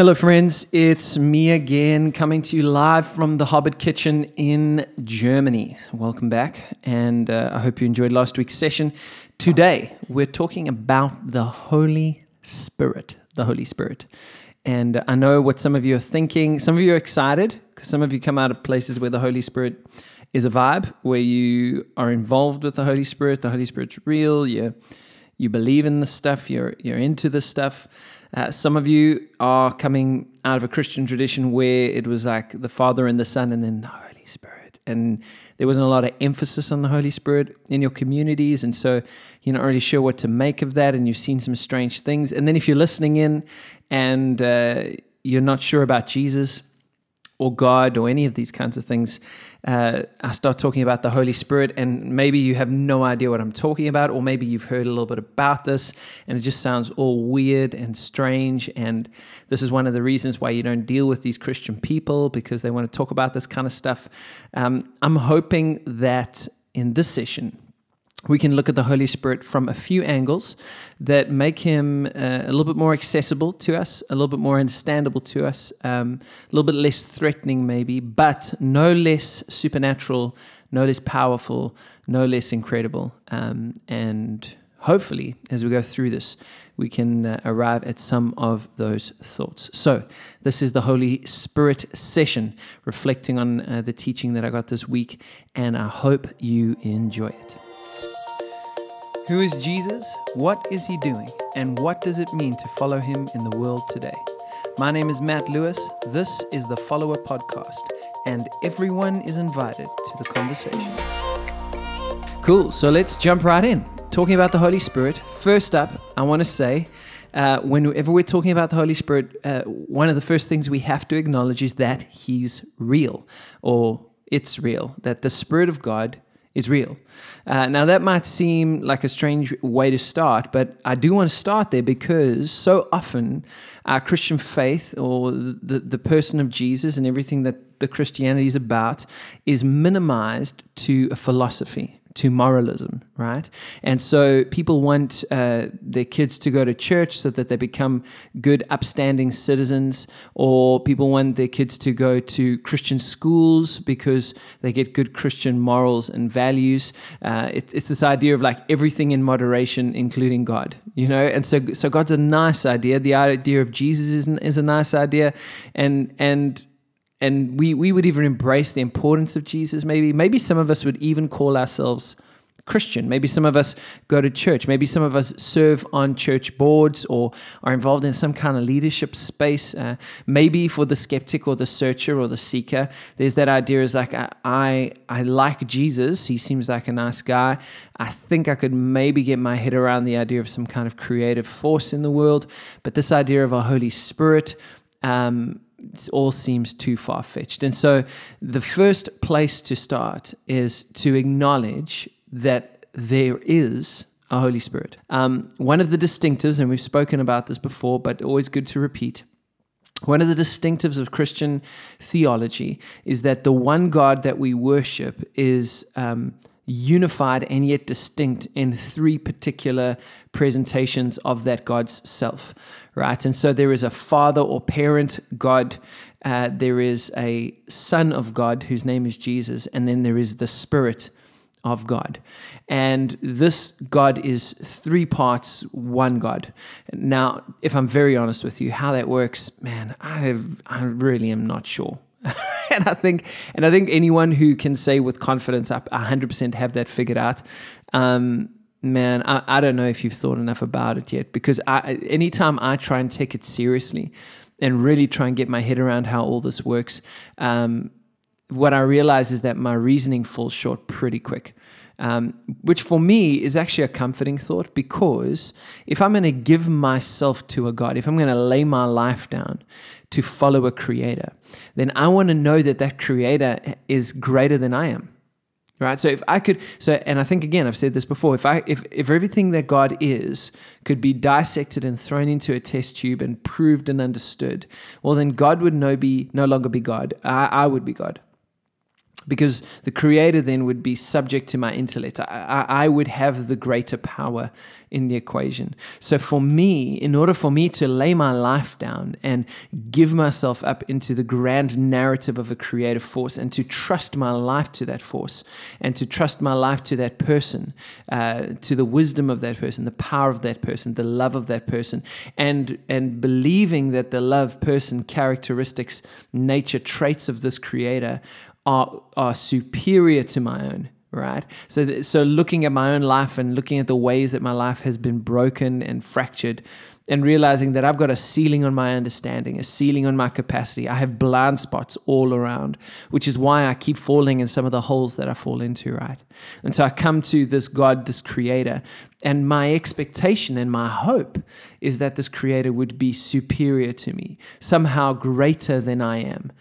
Hello, friends. It's me again, coming to you live from the Hobbit Kitchen in Germany. Welcome back, and uh, I hope you enjoyed last week's session. Today, we're talking about the Holy Spirit. The Holy Spirit. And I know what some of you are thinking. Some of you are excited because some of you come out of places where the Holy Spirit is a vibe, where you are involved with the Holy Spirit. The Holy Spirit's real. You you believe in the stuff. You're you're into the stuff. Uh, some of you are coming out of a Christian tradition where it was like the Father and the Son and then the Holy Spirit. And there wasn't a lot of emphasis on the Holy Spirit in your communities. And so you're not really sure what to make of that. And you've seen some strange things. And then if you're listening in and uh, you're not sure about Jesus, or God or any of these kinds of things, uh, I start talking about the Holy Spirit, and maybe you have no idea what I'm talking about, or maybe you've heard a little bit about this, and it just sounds all weird and strange. And this is one of the reasons why you don't deal with these Christian people because they want to talk about this kind of stuff. Um, I'm hoping that in this session, we can look at the Holy Spirit from a few angles that make him uh, a little bit more accessible to us, a little bit more understandable to us, um, a little bit less threatening, maybe, but no less supernatural, no less powerful, no less incredible. Um, and hopefully, as we go through this, we can uh, arrive at some of those thoughts. So, this is the Holy Spirit session, reflecting on uh, the teaching that I got this week, and I hope you enjoy it. Who is Jesus? What is he doing? And what does it mean to follow him in the world today? My name is Matt Lewis. This is the Follower Podcast, and everyone is invited to the conversation. Cool, so let's jump right in. Talking about the Holy Spirit. First up, I want to say, uh, whenever we're talking about the Holy Spirit, uh, one of the first things we have to acknowledge is that He's real, or it's real, that the Spirit of God is real. Uh, now, that might seem like a strange way to start, but I do want to start there because so often our Christian faith or the, the person of Jesus and everything that the Christianity is about is minimized to a philosophy to moralism, right? And so people want uh, their kids to go to church so that they become good, upstanding citizens, or people want their kids to go to Christian schools because they get good Christian morals and values. Uh, it, it's this idea of like everything in moderation, including God, you know. And so, so God's a nice idea. The idea of Jesus is, is a nice idea, and and and we we would even embrace the importance of Jesus. Maybe maybe some of us would even call ourselves Christian. Maybe some of us go to church. Maybe some of us serve on church boards or are involved in some kind of leadership space. Uh, maybe for the skeptic or the searcher or the seeker, there's that idea is like I, I I like Jesus. He seems like a nice guy. I think I could maybe get my head around the idea of some kind of creative force in the world, but this idea of a Holy Spirit. Um, it all seems too far fetched. And so the first place to start is to acknowledge that there is a Holy Spirit. Um, one of the distinctives, and we've spoken about this before, but always good to repeat. One of the distinctives of Christian theology is that the one God that we worship is um, unified and yet distinct in three particular presentations of that God's self, right? And so there is a father or parent God, uh, there is a son of God whose name is Jesus, and then there is the Spirit of God. And this God is three parts, one God. Now, if I'm very honest with you, how that works, man, I, I really am not sure. and I think, and I think anyone who can say with confidence, I 100% have that figured out. Um, man, I, I don't know if you've thought enough about it yet because I, anytime I try and take it seriously and really try and get my head around how all this works, um, what I realize is that my reasoning falls short pretty quick. Um, which for me is actually a comforting thought because if I'm going to give myself to a God, if I'm going to lay my life down to follow a creator, then I want to know that that creator is greater than I am. Right? So if I could so and I think again I've said this before, if I if if everything that God is could be dissected and thrown into a test tube and proved and understood, well then God would no be no longer be God. I, I would be God. Because the creator then would be subject to my intellect. I, I, would have the greater power in the equation. So, for me, in order for me to lay my life down and give myself up into the grand narrative of a creative force and to trust my life to that force and to trust my life to that person, uh, to the wisdom of that person, the power of that person, the love of that person, and, and believing that the love, person, characteristics, nature, traits of this creator are, are superior to my own right so so looking at my own life and looking at the ways that my life has been broken and fractured and realizing that I've got a ceiling on my understanding, a ceiling on my capacity. I have blind spots all around, which is why I keep falling in some of the holes that I fall into, right? And so I come to this God, this creator, and my expectation and my hope is that this creator would be superior to me, somehow greater than I am.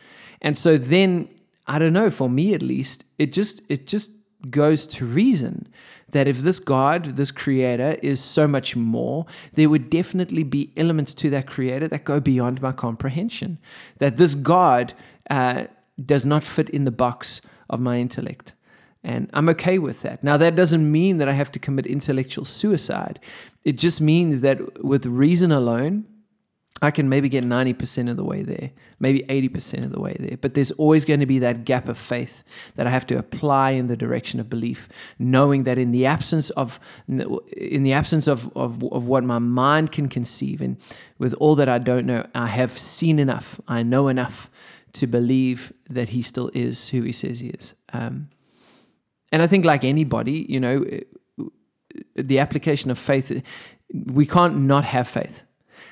And so then I don't know, for me at least, it just it just goes to reason that if this God, this creator, is so much more, there would definitely be elements to that creator that go beyond my comprehension. That this God uh, does not fit in the box of my intellect. And I'm okay with that. Now, that doesn't mean that I have to commit intellectual suicide. It just means that with reason alone, I can maybe get 90% of the way there, maybe 80% of the way there. But there's always going to be that gap of faith that I have to apply in the direction of belief, knowing that in the absence of in the absence of, of, of what my mind can conceive and with all that I don't know, I have seen enough, I know enough to believe that he still is who he says he is. Um, and I think like anybody, you know, the application of faith, we can't not have faith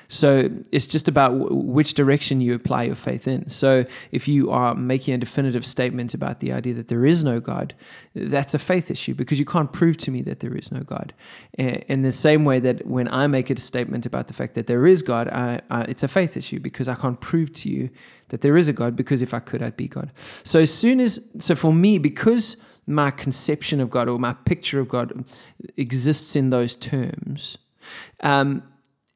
so it's just about w- which direction you apply your faith in. So if you are making a definitive statement about the idea that there is no God, that's a faith issue because you can't prove to me that there is no God. In the same way that when I make a statement about the fact that there is God, I, I, it's a faith issue because I can't prove to you that there is a God because if I could, I'd be God. So as soon as, so for me, because my conception of God or my picture of God exists in those terms, um,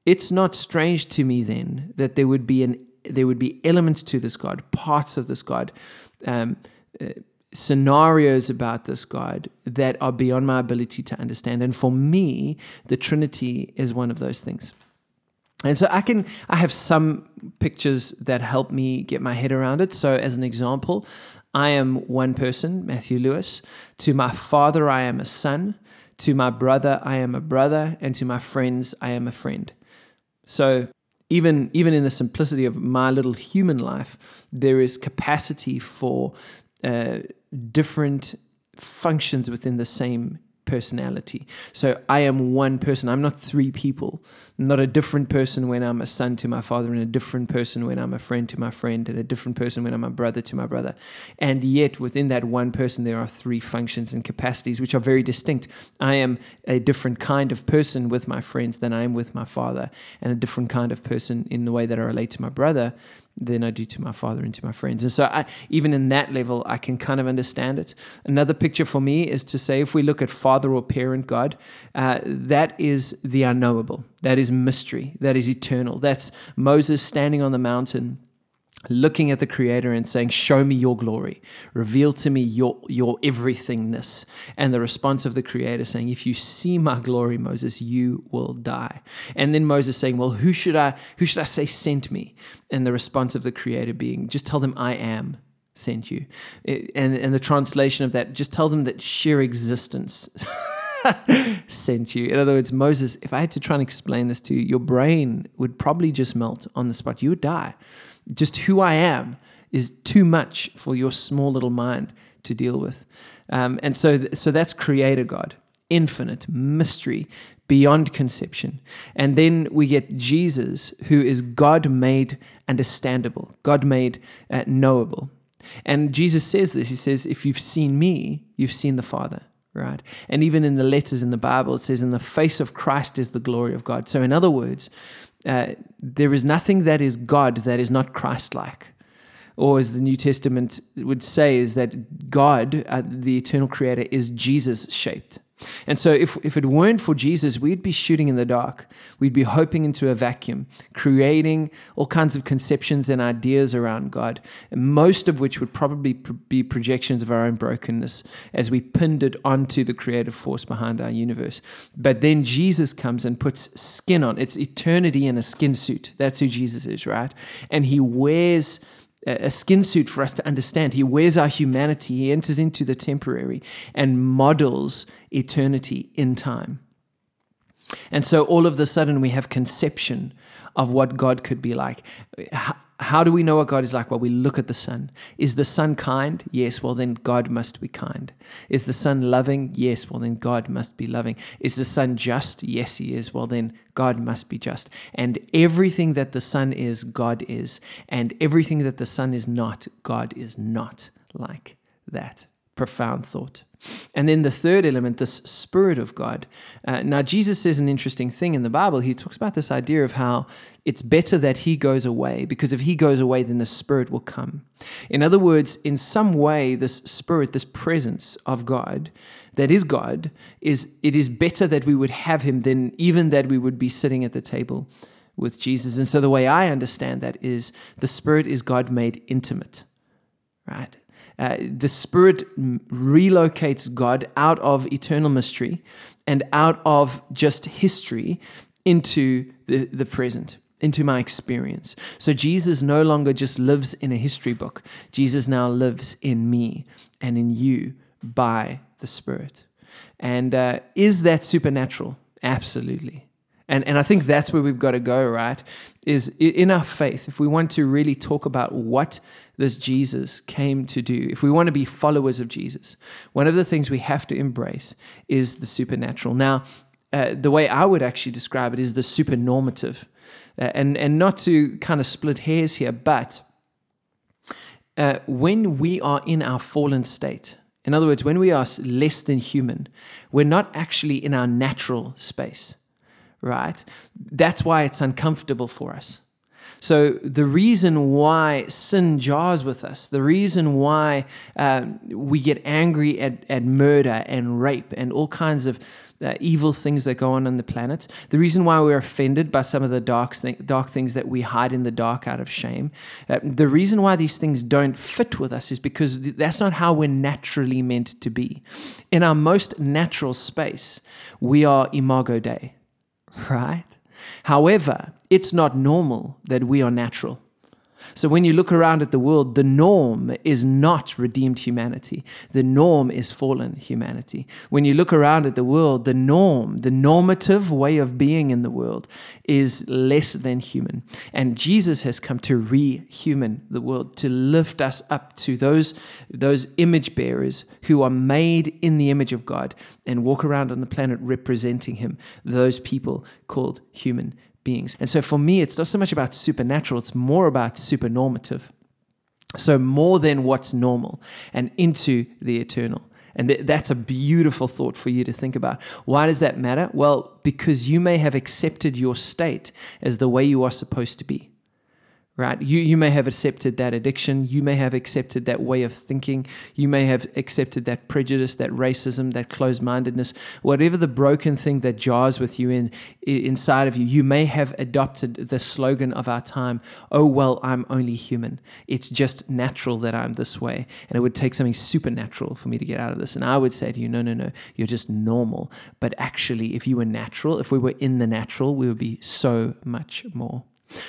it's not strange to me then that there would be an there would be elements to this God, parts of this God, um, uh, scenarios about this God that are beyond my ability to understand. And for me, the Trinity is one of those things. And so I can I have some pictures that help me get my head around it. So as an example, I am one person, Matthew Lewis. To my father, I am a son. To my brother, I am a brother, and to my friends, I am a friend. So even even in the simplicity of my little human life, there is capacity for uh, different functions within the same personality. So I am one person. I'm not three people. I'm not a different person when I'm a son to my father, and a different person when I'm a friend to my friend, and a different person when I'm a brother to my brother. And yet, within that one person, there are three functions and capacities which are very distinct. I am a different kind of person with my friends than I am with my father, and a different kind of person in the way that I relate to my brother than I do to my father and to my friends. And so, I, even in that level, I can kind of understand it. Another picture for me is to say, if we look at father or parent God, uh, that is the unknowable, that is mystery, that is eternal. That's Moses standing on the mountain looking at the creator and saying show me your glory. Reveal to me your your everythingness. And the response of the creator saying if you see my glory moses you will die. And then moses saying well who should i who should i say sent me? And the response of the creator being just tell them i am sent you. And and the translation of that just tell them that sheer existence sent you. In other words, Moses, if I had to try and explain this to you, your brain would probably just melt on the spot. You would die just who I am is too much for your small little mind to deal with. Um, and so, so that's creator God, infinite, mystery, beyond conception. And then we get Jesus, who is God made understandable, God made uh, knowable. And Jesus says this He says, If you've seen me, you've seen the Father right? And even in the letters in the Bible, it says, In the face of Christ is the glory of God. So, in other words, uh, there is nothing that is God that is not Christ like. Or, as the New Testament would say, is that God, uh, the eternal creator, is Jesus shaped. And so, if, if it weren't for Jesus, we'd be shooting in the dark. We'd be hoping into a vacuum, creating all kinds of conceptions and ideas around God, most of which would probably be projections of our own brokenness as we pinned it onto the creative force behind our universe. But then Jesus comes and puts skin on it's eternity in a skin suit. That's who Jesus is, right? And he wears a skin suit for us to understand. He wears our humanity, he enters into the temporary and models eternity in time. And so all of a sudden we have conception of what God could be like. How do we know what God is like? Well, we look at the Son. Is the Son kind? Yes. Well, then God must be kind. Is the Son loving? Yes. Well, then God must be loving. Is the Son just? Yes, He is. Well, then God must be just. And everything that the Son is, God is. And everything that the Son is not, God is not like that. Profound thought. And then the third element, this Spirit of God. Uh, now, Jesus says an interesting thing in the Bible. He talks about this idea of how it's better that He goes away, because if He goes away, then the Spirit will come. In other words, in some way, this Spirit, this presence of God, that is God, is it is better that we would have Him than even that we would be sitting at the table with Jesus. And so the way I understand that is the Spirit is God made intimate, right? Uh, the Spirit relocates God out of eternal mystery and out of just history into the, the present, into my experience. So Jesus no longer just lives in a history book, Jesus now lives in me and in you by the Spirit. And uh, is that supernatural? Absolutely. And, and I think that's where we've got to go, right? Is in our faith, if we want to really talk about what this Jesus came to do, if we want to be followers of Jesus, one of the things we have to embrace is the supernatural. Now, uh, the way I would actually describe it is the supernormative. Uh, and, and not to kind of split hairs here, but uh, when we are in our fallen state, in other words, when we are less than human, we're not actually in our natural space, right? That's why it's uncomfortable for us. So, the reason why sin jars with us, the reason why uh, we get angry at, at murder and rape and all kinds of uh, evil things that go on on the planet, the reason why we're offended by some of the dark, dark things that we hide in the dark out of shame, uh, the reason why these things don't fit with us is because that's not how we're naturally meant to be. In our most natural space, we are imago Dei, right? However, it's not normal that we are natural. So when you look around at the world, the norm is not redeemed humanity. The norm is fallen humanity. When you look around at the world, the norm, the normative way of being in the world is less than human. And Jesus has come to re-human the world, to lift us up to those, those image bearers who are made in the image of God and walk around on the planet representing him, those people called human beings. And so for me, it's not so much about supernatural, it's more about supernormative. So more than what's normal and into the eternal. And th- that's a beautiful thought for you to think about. Why does that matter? Well, because you may have accepted your state as the way you are supposed to be right? You, you may have accepted that addiction. You may have accepted that way of thinking. You may have accepted that prejudice, that racism, that closed mindedness, whatever the broken thing that jars with you in, inside of you. You may have adopted the slogan of our time Oh, well, I'm only human. It's just natural that I'm this way. And it would take something supernatural for me to get out of this. And I would say to you, No, no, no, you're just normal. But actually, if you were natural, if we were in the natural, we would be so much more.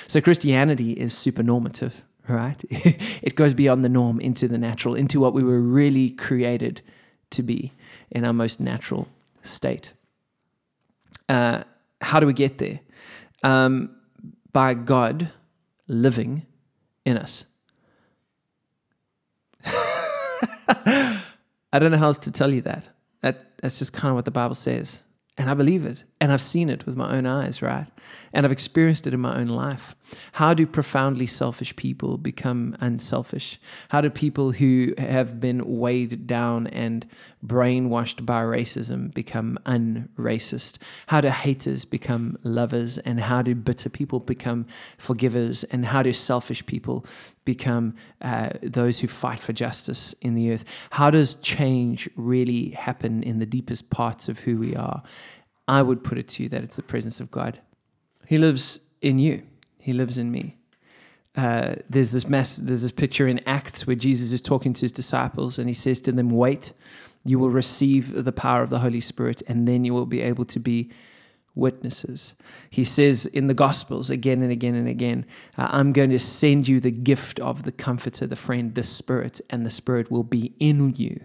So Christianity is super normative, right? it goes beyond the norm into the natural, into what we were really created to be in our most natural state. Uh, how do we get there? Um, by God living in us. I don't know how else to tell you that. that. That's just kind of what the Bible says. And I believe it. And I've seen it with my own eyes, right? And I've experienced it in my own life. How do profoundly selfish people become unselfish? How do people who have been weighed down and brainwashed by racism become unracist? How do haters become lovers? And how do bitter people become forgivers? And how do selfish people become uh, those who fight for justice in the earth? How does change really happen in the deepest parts of who we are? I would put it to you that it's the presence of God. He lives in you. He lives in me. Uh, there's this mess. There's this picture in Acts where Jesus is talking to his disciples, and he says to them, "Wait, you will receive the power of the Holy Spirit, and then you will be able to be witnesses. He says in the Gospels again and again and again, uh, I'm going to send you the gift of the Comforter, the friend, the Spirit, and the Spirit will be in you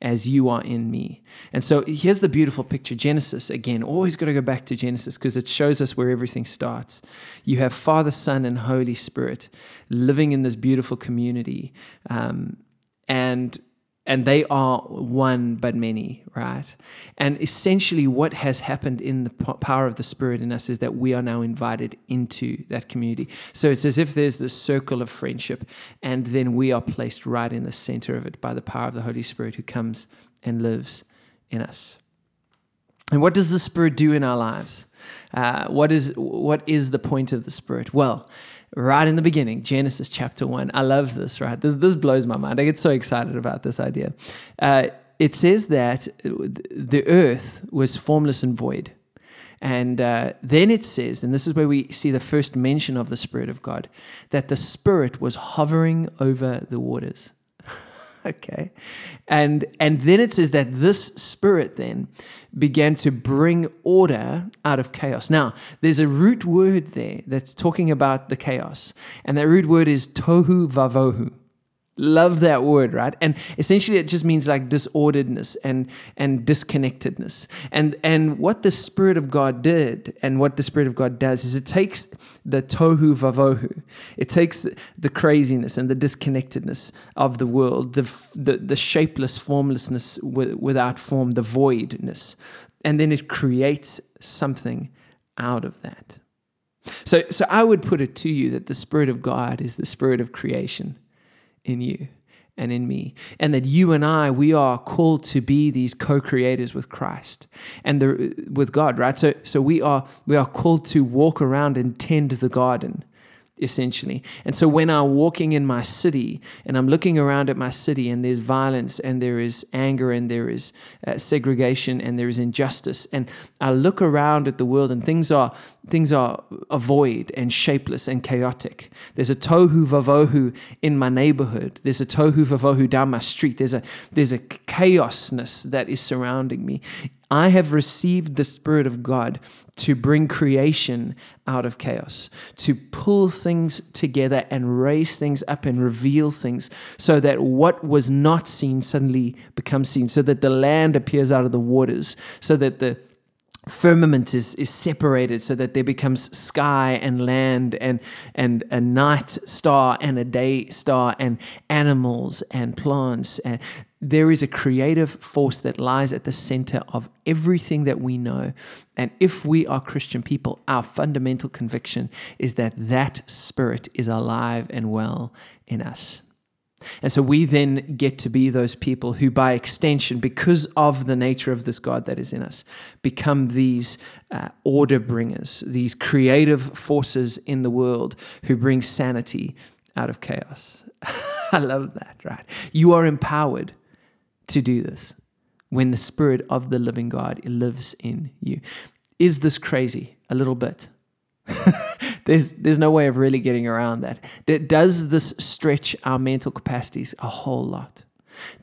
as you are in me. And so here's the beautiful picture Genesis, again, always got to go back to Genesis because it shows us where everything starts. You have Father, Son, and Holy Spirit living in this beautiful community. Um, and and they are one but many, right? And essentially, what has happened in the power of the Spirit in us is that we are now invited into that community. So it's as if there's this circle of friendship, and then we are placed right in the center of it by the power of the Holy Spirit who comes and lives in us. And what does the Spirit do in our lives? Uh, what is what is the point of the Spirit? Well, right in the beginning, Genesis chapter 1. I love this, right? This, this blows my mind. I get so excited about this idea. Uh, it says that the earth was formless and void. And uh, then it says, and this is where we see the first mention of the Spirit of God, that the Spirit was hovering over the waters. okay. And and then it says that this spirit then began to bring order out of chaos. Now, there's a root word there that's talking about the chaos. And that root word is tohu vavohu. Love that word, right? And essentially it just means like disorderedness and and disconnectedness. And and what the Spirit of God did and what the Spirit of God does is it takes the tohu vavohu. It takes the craziness and the disconnectedness of the world, the the, the shapeless formlessness without form, the voidness. And then it creates something out of that. So so I would put it to you that the Spirit of God is the spirit of creation in you and in me. And that you and I, we are called to be these co-creators with Christ and the, with God, right? So, so we are we are called to walk around and tend the garden essentially. And so when I'm walking in my city and I'm looking around at my city and there's violence and there is anger and there is uh, segregation and there is injustice and I look around at the world and things are things are a void and shapeless and chaotic. There's a tohu vavohu in my neighborhood. There's a tohu vavohu down my street. There's a there's a chaosness that is surrounding me. I have received the Spirit of God to bring creation out of chaos, to pull things together and raise things up and reveal things so that what was not seen suddenly becomes seen, so that the land appears out of the waters, so that the firmament is, is separated so that there becomes sky and land and and a night star and a day star and animals and plants. And there is a creative force that lies at the center of everything that we know. And if we are christian people our fundamental conviction is that that spirit is alive and well in us and so we then get to be those people who, by extension, because of the nature of this God that is in us, become these uh, order bringers, these creative forces in the world who bring sanity out of chaos. I love that, right? You are empowered to do this when the Spirit of the living God lives in you. Is this crazy? A little bit. there's there's no way of really getting around that. Does this stretch our mental capacities a whole lot?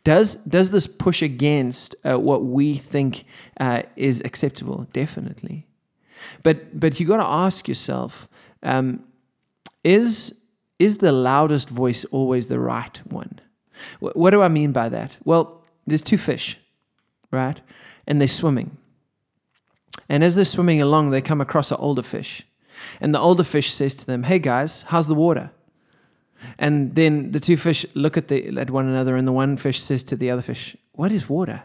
Does does this push against uh, what we think uh, is acceptable? Definitely. But but you got to ask yourself: um, Is is the loudest voice always the right one? What do I mean by that? Well, there's two fish, right, and they're swimming. And as they're swimming along, they come across an older fish. And the older fish says to them, Hey guys, how's the water? And then the two fish look at, the, at one another, and the one fish says to the other fish, What is water?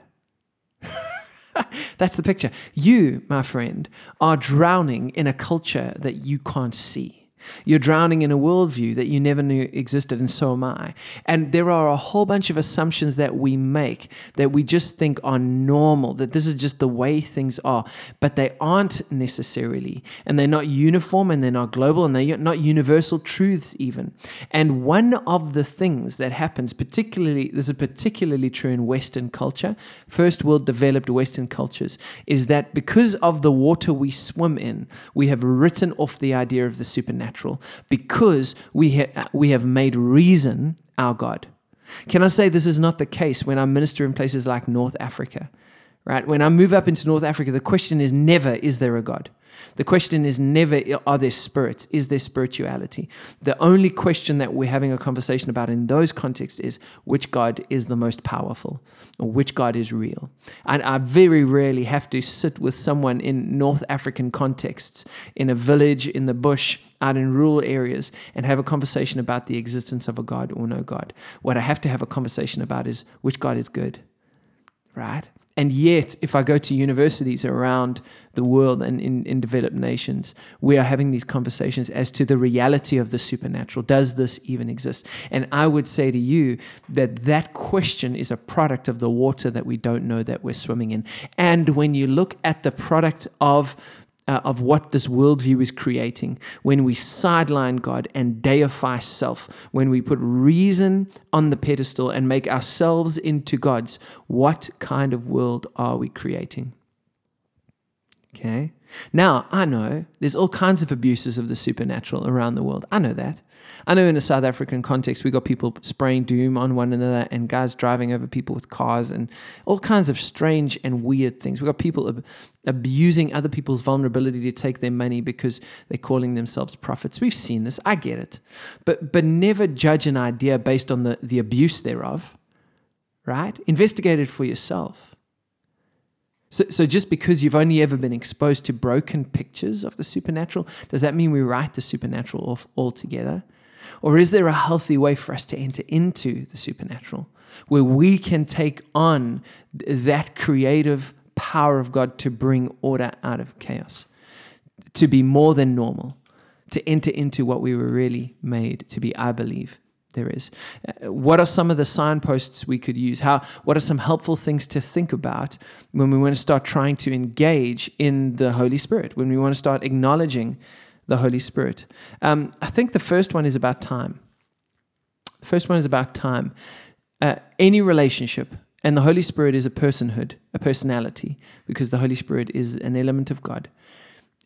That's the picture. You, my friend, are drowning in a culture that you can't see. You're drowning in a worldview that you never knew existed, and so am I. And there are a whole bunch of assumptions that we make that we just think are normal, that this is just the way things are, but they aren't necessarily. And they're not uniform and they're not global and they're not universal truths, even. And one of the things that happens, particularly, this is particularly true in Western culture, first world developed Western cultures, is that because of the water we swim in, we have written off the idea of the supernatural because we, ha- we have made reason our God. Can I say this is not the case when I minister in places like North Africa? Right? When I move up into North Africa, the question is never, is there a God? The question is never, are there spirits? Is there spirituality? The only question that we're having a conversation about in those contexts is which God is the most powerful or which God is real. And I very rarely have to sit with someone in North African contexts, in a village, in the bush, out in rural areas, and have a conversation about the existence of a God or no God. What I have to have a conversation about is which God is good, right? And yet, if I go to universities around the world and in, in developed nations, we are having these conversations as to the reality of the supernatural. Does this even exist? And I would say to you that that question is a product of the water that we don't know that we're swimming in. And when you look at the product of uh, of what this worldview is creating when we sideline God and deify self, when we put reason on the pedestal and make ourselves into gods, what kind of world are we creating? Okay. Now, I know there's all kinds of abuses of the supernatural around the world. I know that. I know in a South African context, we got people spraying doom on one another and guys driving over people with cars and all kinds of strange and weird things. We got people ab- abusing other people's vulnerability to take their money because they're calling themselves prophets. We've seen this. I get it. But, but never judge an idea based on the, the abuse thereof, right? Investigate it for yourself. So, so just because you've only ever been exposed to broken pictures of the supernatural, does that mean we write the supernatural off altogether? Or is there a healthy way for us to enter into the supernatural where we can take on that creative power of God to bring order out of chaos, to be more than normal, to enter into what we were really made to be, I believe? There is. Uh, what are some of the signposts we could use? How? What are some helpful things to think about when we want to start trying to engage in the Holy Spirit? When we want to start acknowledging the Holy Spirit. Um, I think the first one is about time. The first one is about time. Uh, any relationship, and the Holy Spirit is a personhood, a personality, because the Holy Spirit is an element of God.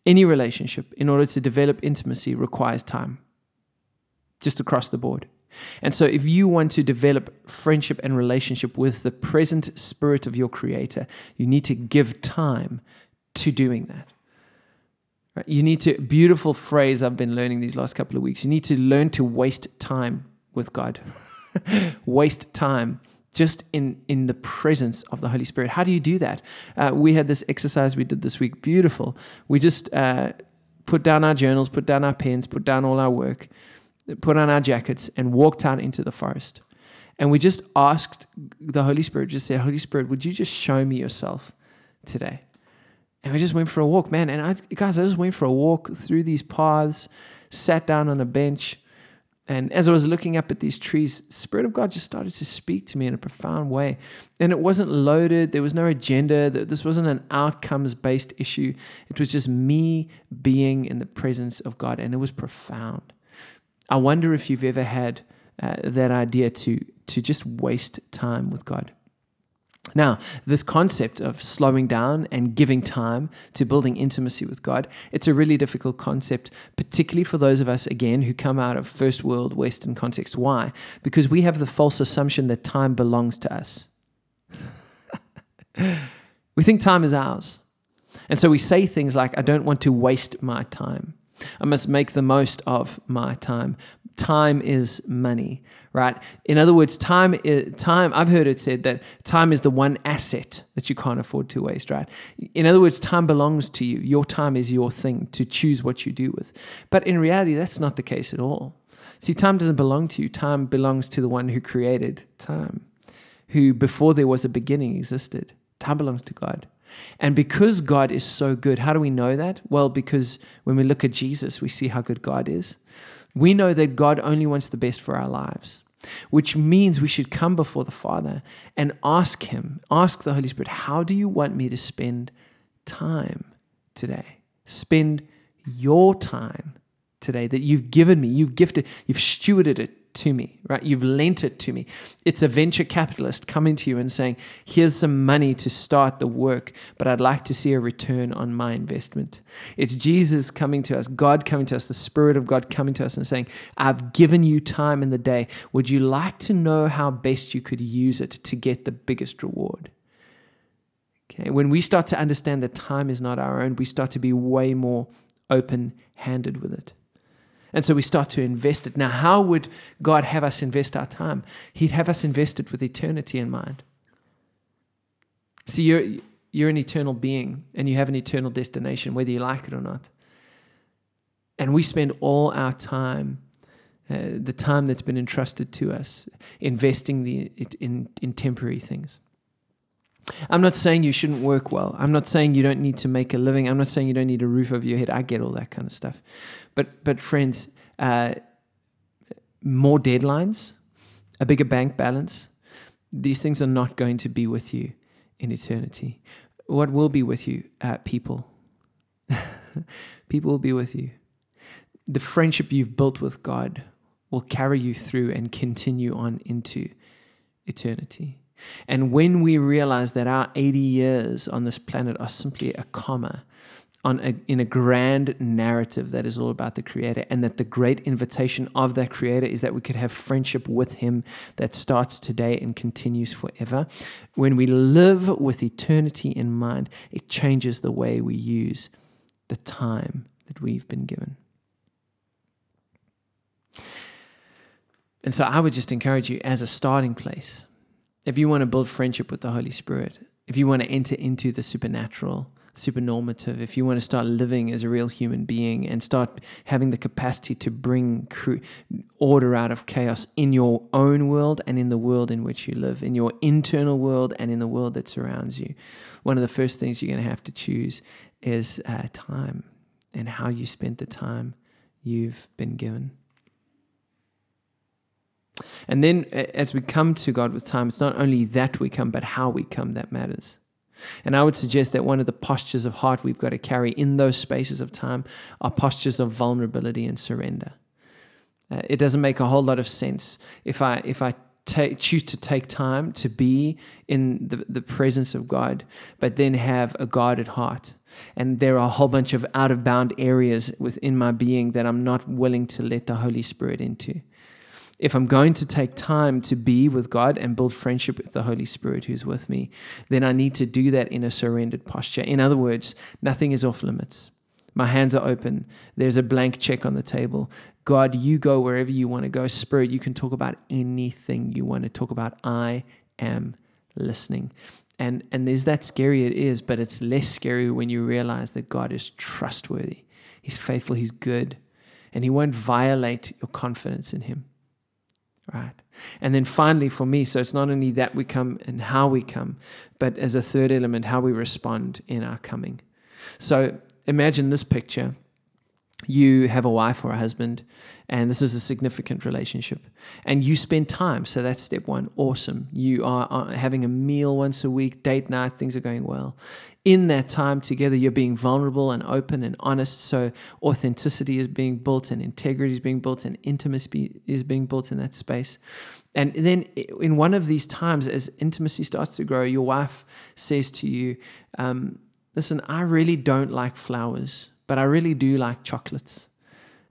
Any relationship, in order to develop intimacy, requires time, just across the board. And so, if you want to develop friendship and relationship with the present spirit of your Creator, you need to give time to doing that. You need to, beautiful phrase I've been learning these last couple of weeks. You need to learn to waste time with God. waste time just in, in the presence of the Holy Spirit. How do you do that? Uh, we had this exercise we did this week, beautiful. We just uh, put down our journals, put down our pens, put down all our work, put on our jackets, and walked out into the forest. And we just asked the Holy Spirit, just said, Holy Spirit, would you just show me yourself today? And we just went for a walk, man. And I, guys, I just went for a walk through these paths, sat down on a bench. And as I was looking up at these trees, Spirit of God just started to speak to me in a profound way. And it wasn't loaded, there was no agenda, this wasn't an outcomes based issue. It was just me being in the presence of God. And it was profound. I wonder if you've ever had uh, that idea to, to just waste time with God. Now, this concept of slowing down and giving time to building intimacy with God, it's a really difficult concept, particularly for those of us, again, who come out of first world Western context. Why? Because we have the false assumption that time belongs to us. we think time is ours. And so we say things like, I don't want to waste my time. I must make the most of my time. Time is money, right? In other words, time is time. I've heard it said that time is the one asset that you can't afford to waste, right? In other words, time belongs to you. Your time is your thing to choose what you do with. But in reality, that's not the case at all. See, time doesn't belong to you. Time belongs to the one who created time, who before there was a beginning existed. Time belongs to God. And because God is so good, how do we know that? Well, because when we look at Jesus, we see how good God is. We know that God only wants the best for our lives, which means we should come before the Father and ask Him, ask the Holy Spirit, how do you want me to spend time today? Spend your time today that you've given me, you've gifted, you've stewarded it to me, right? You've lent it to me. It's a venture capitalist coming to you and saying, Here's some money to start the work, but I'd like to see a return on my investment. It's Jesus coming to us, God coming to us, the Spirit of God coming to us and saying, I've given you time in the day. Would you like to know how best you could use it to get the biggest reward? Okay, when we start to understand that time is not our own, we start to be way more open handed with it. And so we start to invest it. Now, how would God have us invest our time? He'd have us invest it with eternity in mind. See, you're, you're an eternal being and you have an eternal destination, whether you like it or not. And we spend all our time, uh, the time that's been entrusted to us, investing the, in, in temporary things. I'm not saying you shouldn't work well. I'm not saying you don't need to make a living. I'm not saying you don't need a roof over your head. I get all that kind of stuff. But but friends, uh, more deadlines, a bigger bank balance, these things are not going to be with you in eternity. What will be with you? Uh, people. people will be with you. The friendship you've built with God will carry you through and continue on into eternity. And when we realize that our 80 years on this planet are simply a comma on a, in a grand narrative that is all about the Creator, and that the great invitation of that Creator is that we could have friendship with Him that starts today and continues forever. When we live with eternity in mind, it changes the way we use the time that we've been given. And so I would just encourage you as a starting place if you want to build friendship with the Holy Spirit, if you want to enter into the supernatural, supernormative, if you want to start living as a real human being and start having the capacity to bring order out of chaos in your own world and in the world in which you live, in your internal world and in the world that surrounds you, one of the first things you're going to have to choose is uh, time and how you spent the time you've been given. And then as we come to God with time, it's not only that we come, but how we come that matters. And I would suggest that one of the postures of heart we've got to carry in those spaces of time are postures of vulnerability and surrender. Uh, it doesn't make a whole lot of sense if I if I take, choose to take time to be in the, the presence of God, but then have a guarded heart. And there are a whole bunch of out of bound areas within my being that I'm not willing to let the Holy Spirit into if I'm going to take time to be with God and build friendship with the Holy Spirit who's with me, then I need to do that in a surrendered posture. In other words, nothing is off limits. My hands are open. There's a blank check on the table. God, you go wherever you want to go. Spirit, you can talk about anything you want to talk about. I am listening. And and there's that scary it is, but it's less scary when you realize that God is trustworthy. He's faithful, he's good, and he won't violate your confidence in him right? And then finally, for me, so it's not only that we come and how we come, but as a third element, how we respond in our coming. So imagine this picture. You have a wife or a husband, and this is a significant relationship, and you spend time. So that's step one. Awesome. You are having a meal once a week, date night, things are going well in that time together, you're being vulnerable and open and honest. So authenticity is being built, and integrity is being built, and intimacy is being built in that space. And then in one of these times, as intimacy starts to grow, your wife says to you, um, Listen, I really don't like flowers, but I really do like chocolates.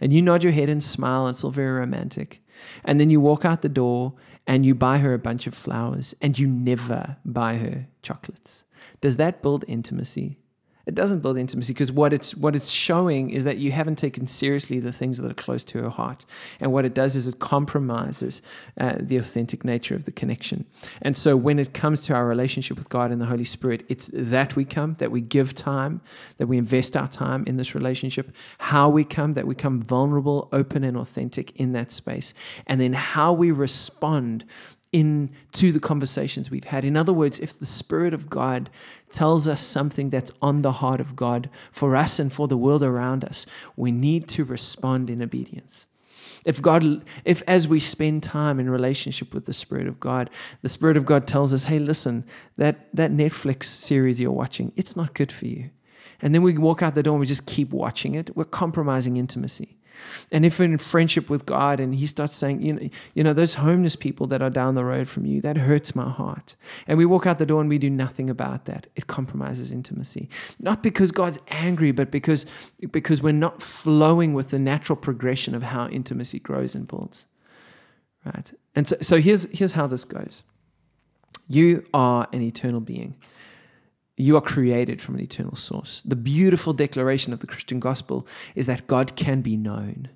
And you nod your head and smile, and it's all very romantic. And then you walk out the door and you buy her a bunch of flowers, and you never buy her chocolates. Does that build intimacy? It doesn't build intimacy because what it's what it's showing is that you haven't taken seriously the things that are close to her heart, and what it does is it compromises uh, the authentic nature of the connection. And so, when it comes to our relationship with God and the Holy Spirit, it's that we come, that we give time, that we invest our time in this relationship. How we come, that we come vulnerable, open, and authentic in that space, and then how we respond into the conversations we've had. In other words, if the Spirit of God tells us something that's on the heart of God for us and for the world around us, we need to respond in obedience. If God, if as we spend time in relationship with the Spirit of God, the Spirit of God tells us, hey, listen, that, that Netflix series you're watching, it's not good for you. And then we walk out the door and we just keep watching it, we're compromising intimacy. And if in friendship with God and He starts saying, you know, you know, those homeless people that are down the road from you, that hurts my heart. And we walk out the door and we do nothing about that. It compromises intimacy. Not because God's angry, but because because we're not flowing with the natural progression of how intimacy grows and builds. Right? And so, so here's here's how this goes. You are an eternal being you are created from an eternal source. The beautiful declaration of the Christian gospel is that God can be known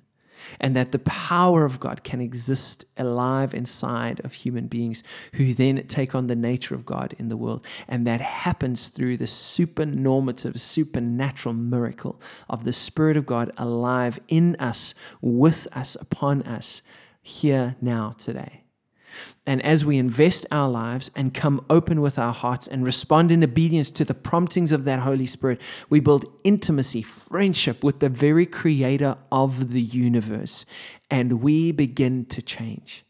and that the power of God can exist alive inside of human beings who then take on the nature of God in the world. And that happens through the supernormative, supernatural miracle of the Spirit of God alive in us, with us, upon us, here, now, today. And as we invest our lives and come open with our hearts and respond in obedience to the promptings of that Holy Spirit, we build intimacy, friendship with the very creator of the universe, and we begin to change.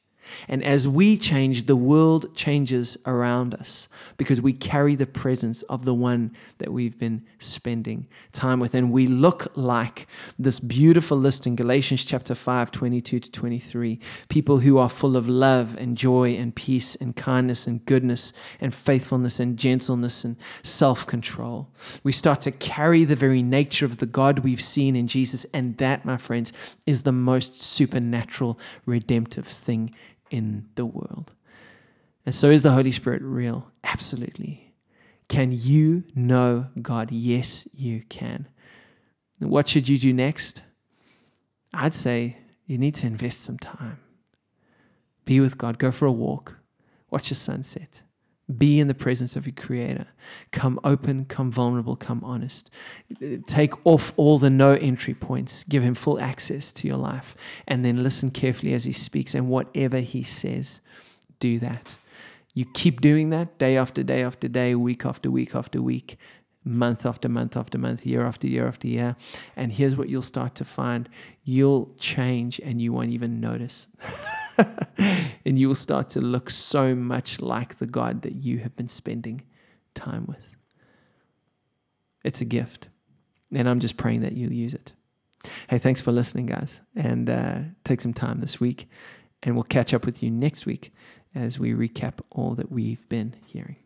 And as we change, the world changes around us because we carry the presence of the one that we've been spending time with. And we look like this beautiful list in Galatians chapter 5, 22 to 23 people who are full of love and joy and peace and kindness and goodness and faithfulness and gentleness and self control. We start to carry the very nature of the God we've seen in Jesus. And that, my friends, is the most supernatural, redemptive thing in the world. And so is the Holy Spirit real? Absolutely. Can you know God? Yes, you can. What should you do next? I'd say you need to invest some time. Be with God, go for a walk, watch the sunset. Be in the presence of your Creator. Come open, come vulnerable, come honest. Take off all the no entry points. Give Him full access to your life. And then listen carefully as He speaks. And whatever He says, do that. You keep doing that day after day after day, week after week after week, month after month after month, year after year after year. And here's what you'll start to find you'll change and you won't even notice. and you will start to look so much like the God that you have been spending time with. It's a gift. And I'm just praying that you'll use it. Hey, thanks for listening, guys. And uh, take some time this week. And we'll catch up with you next week as we recap all that we've been hearing.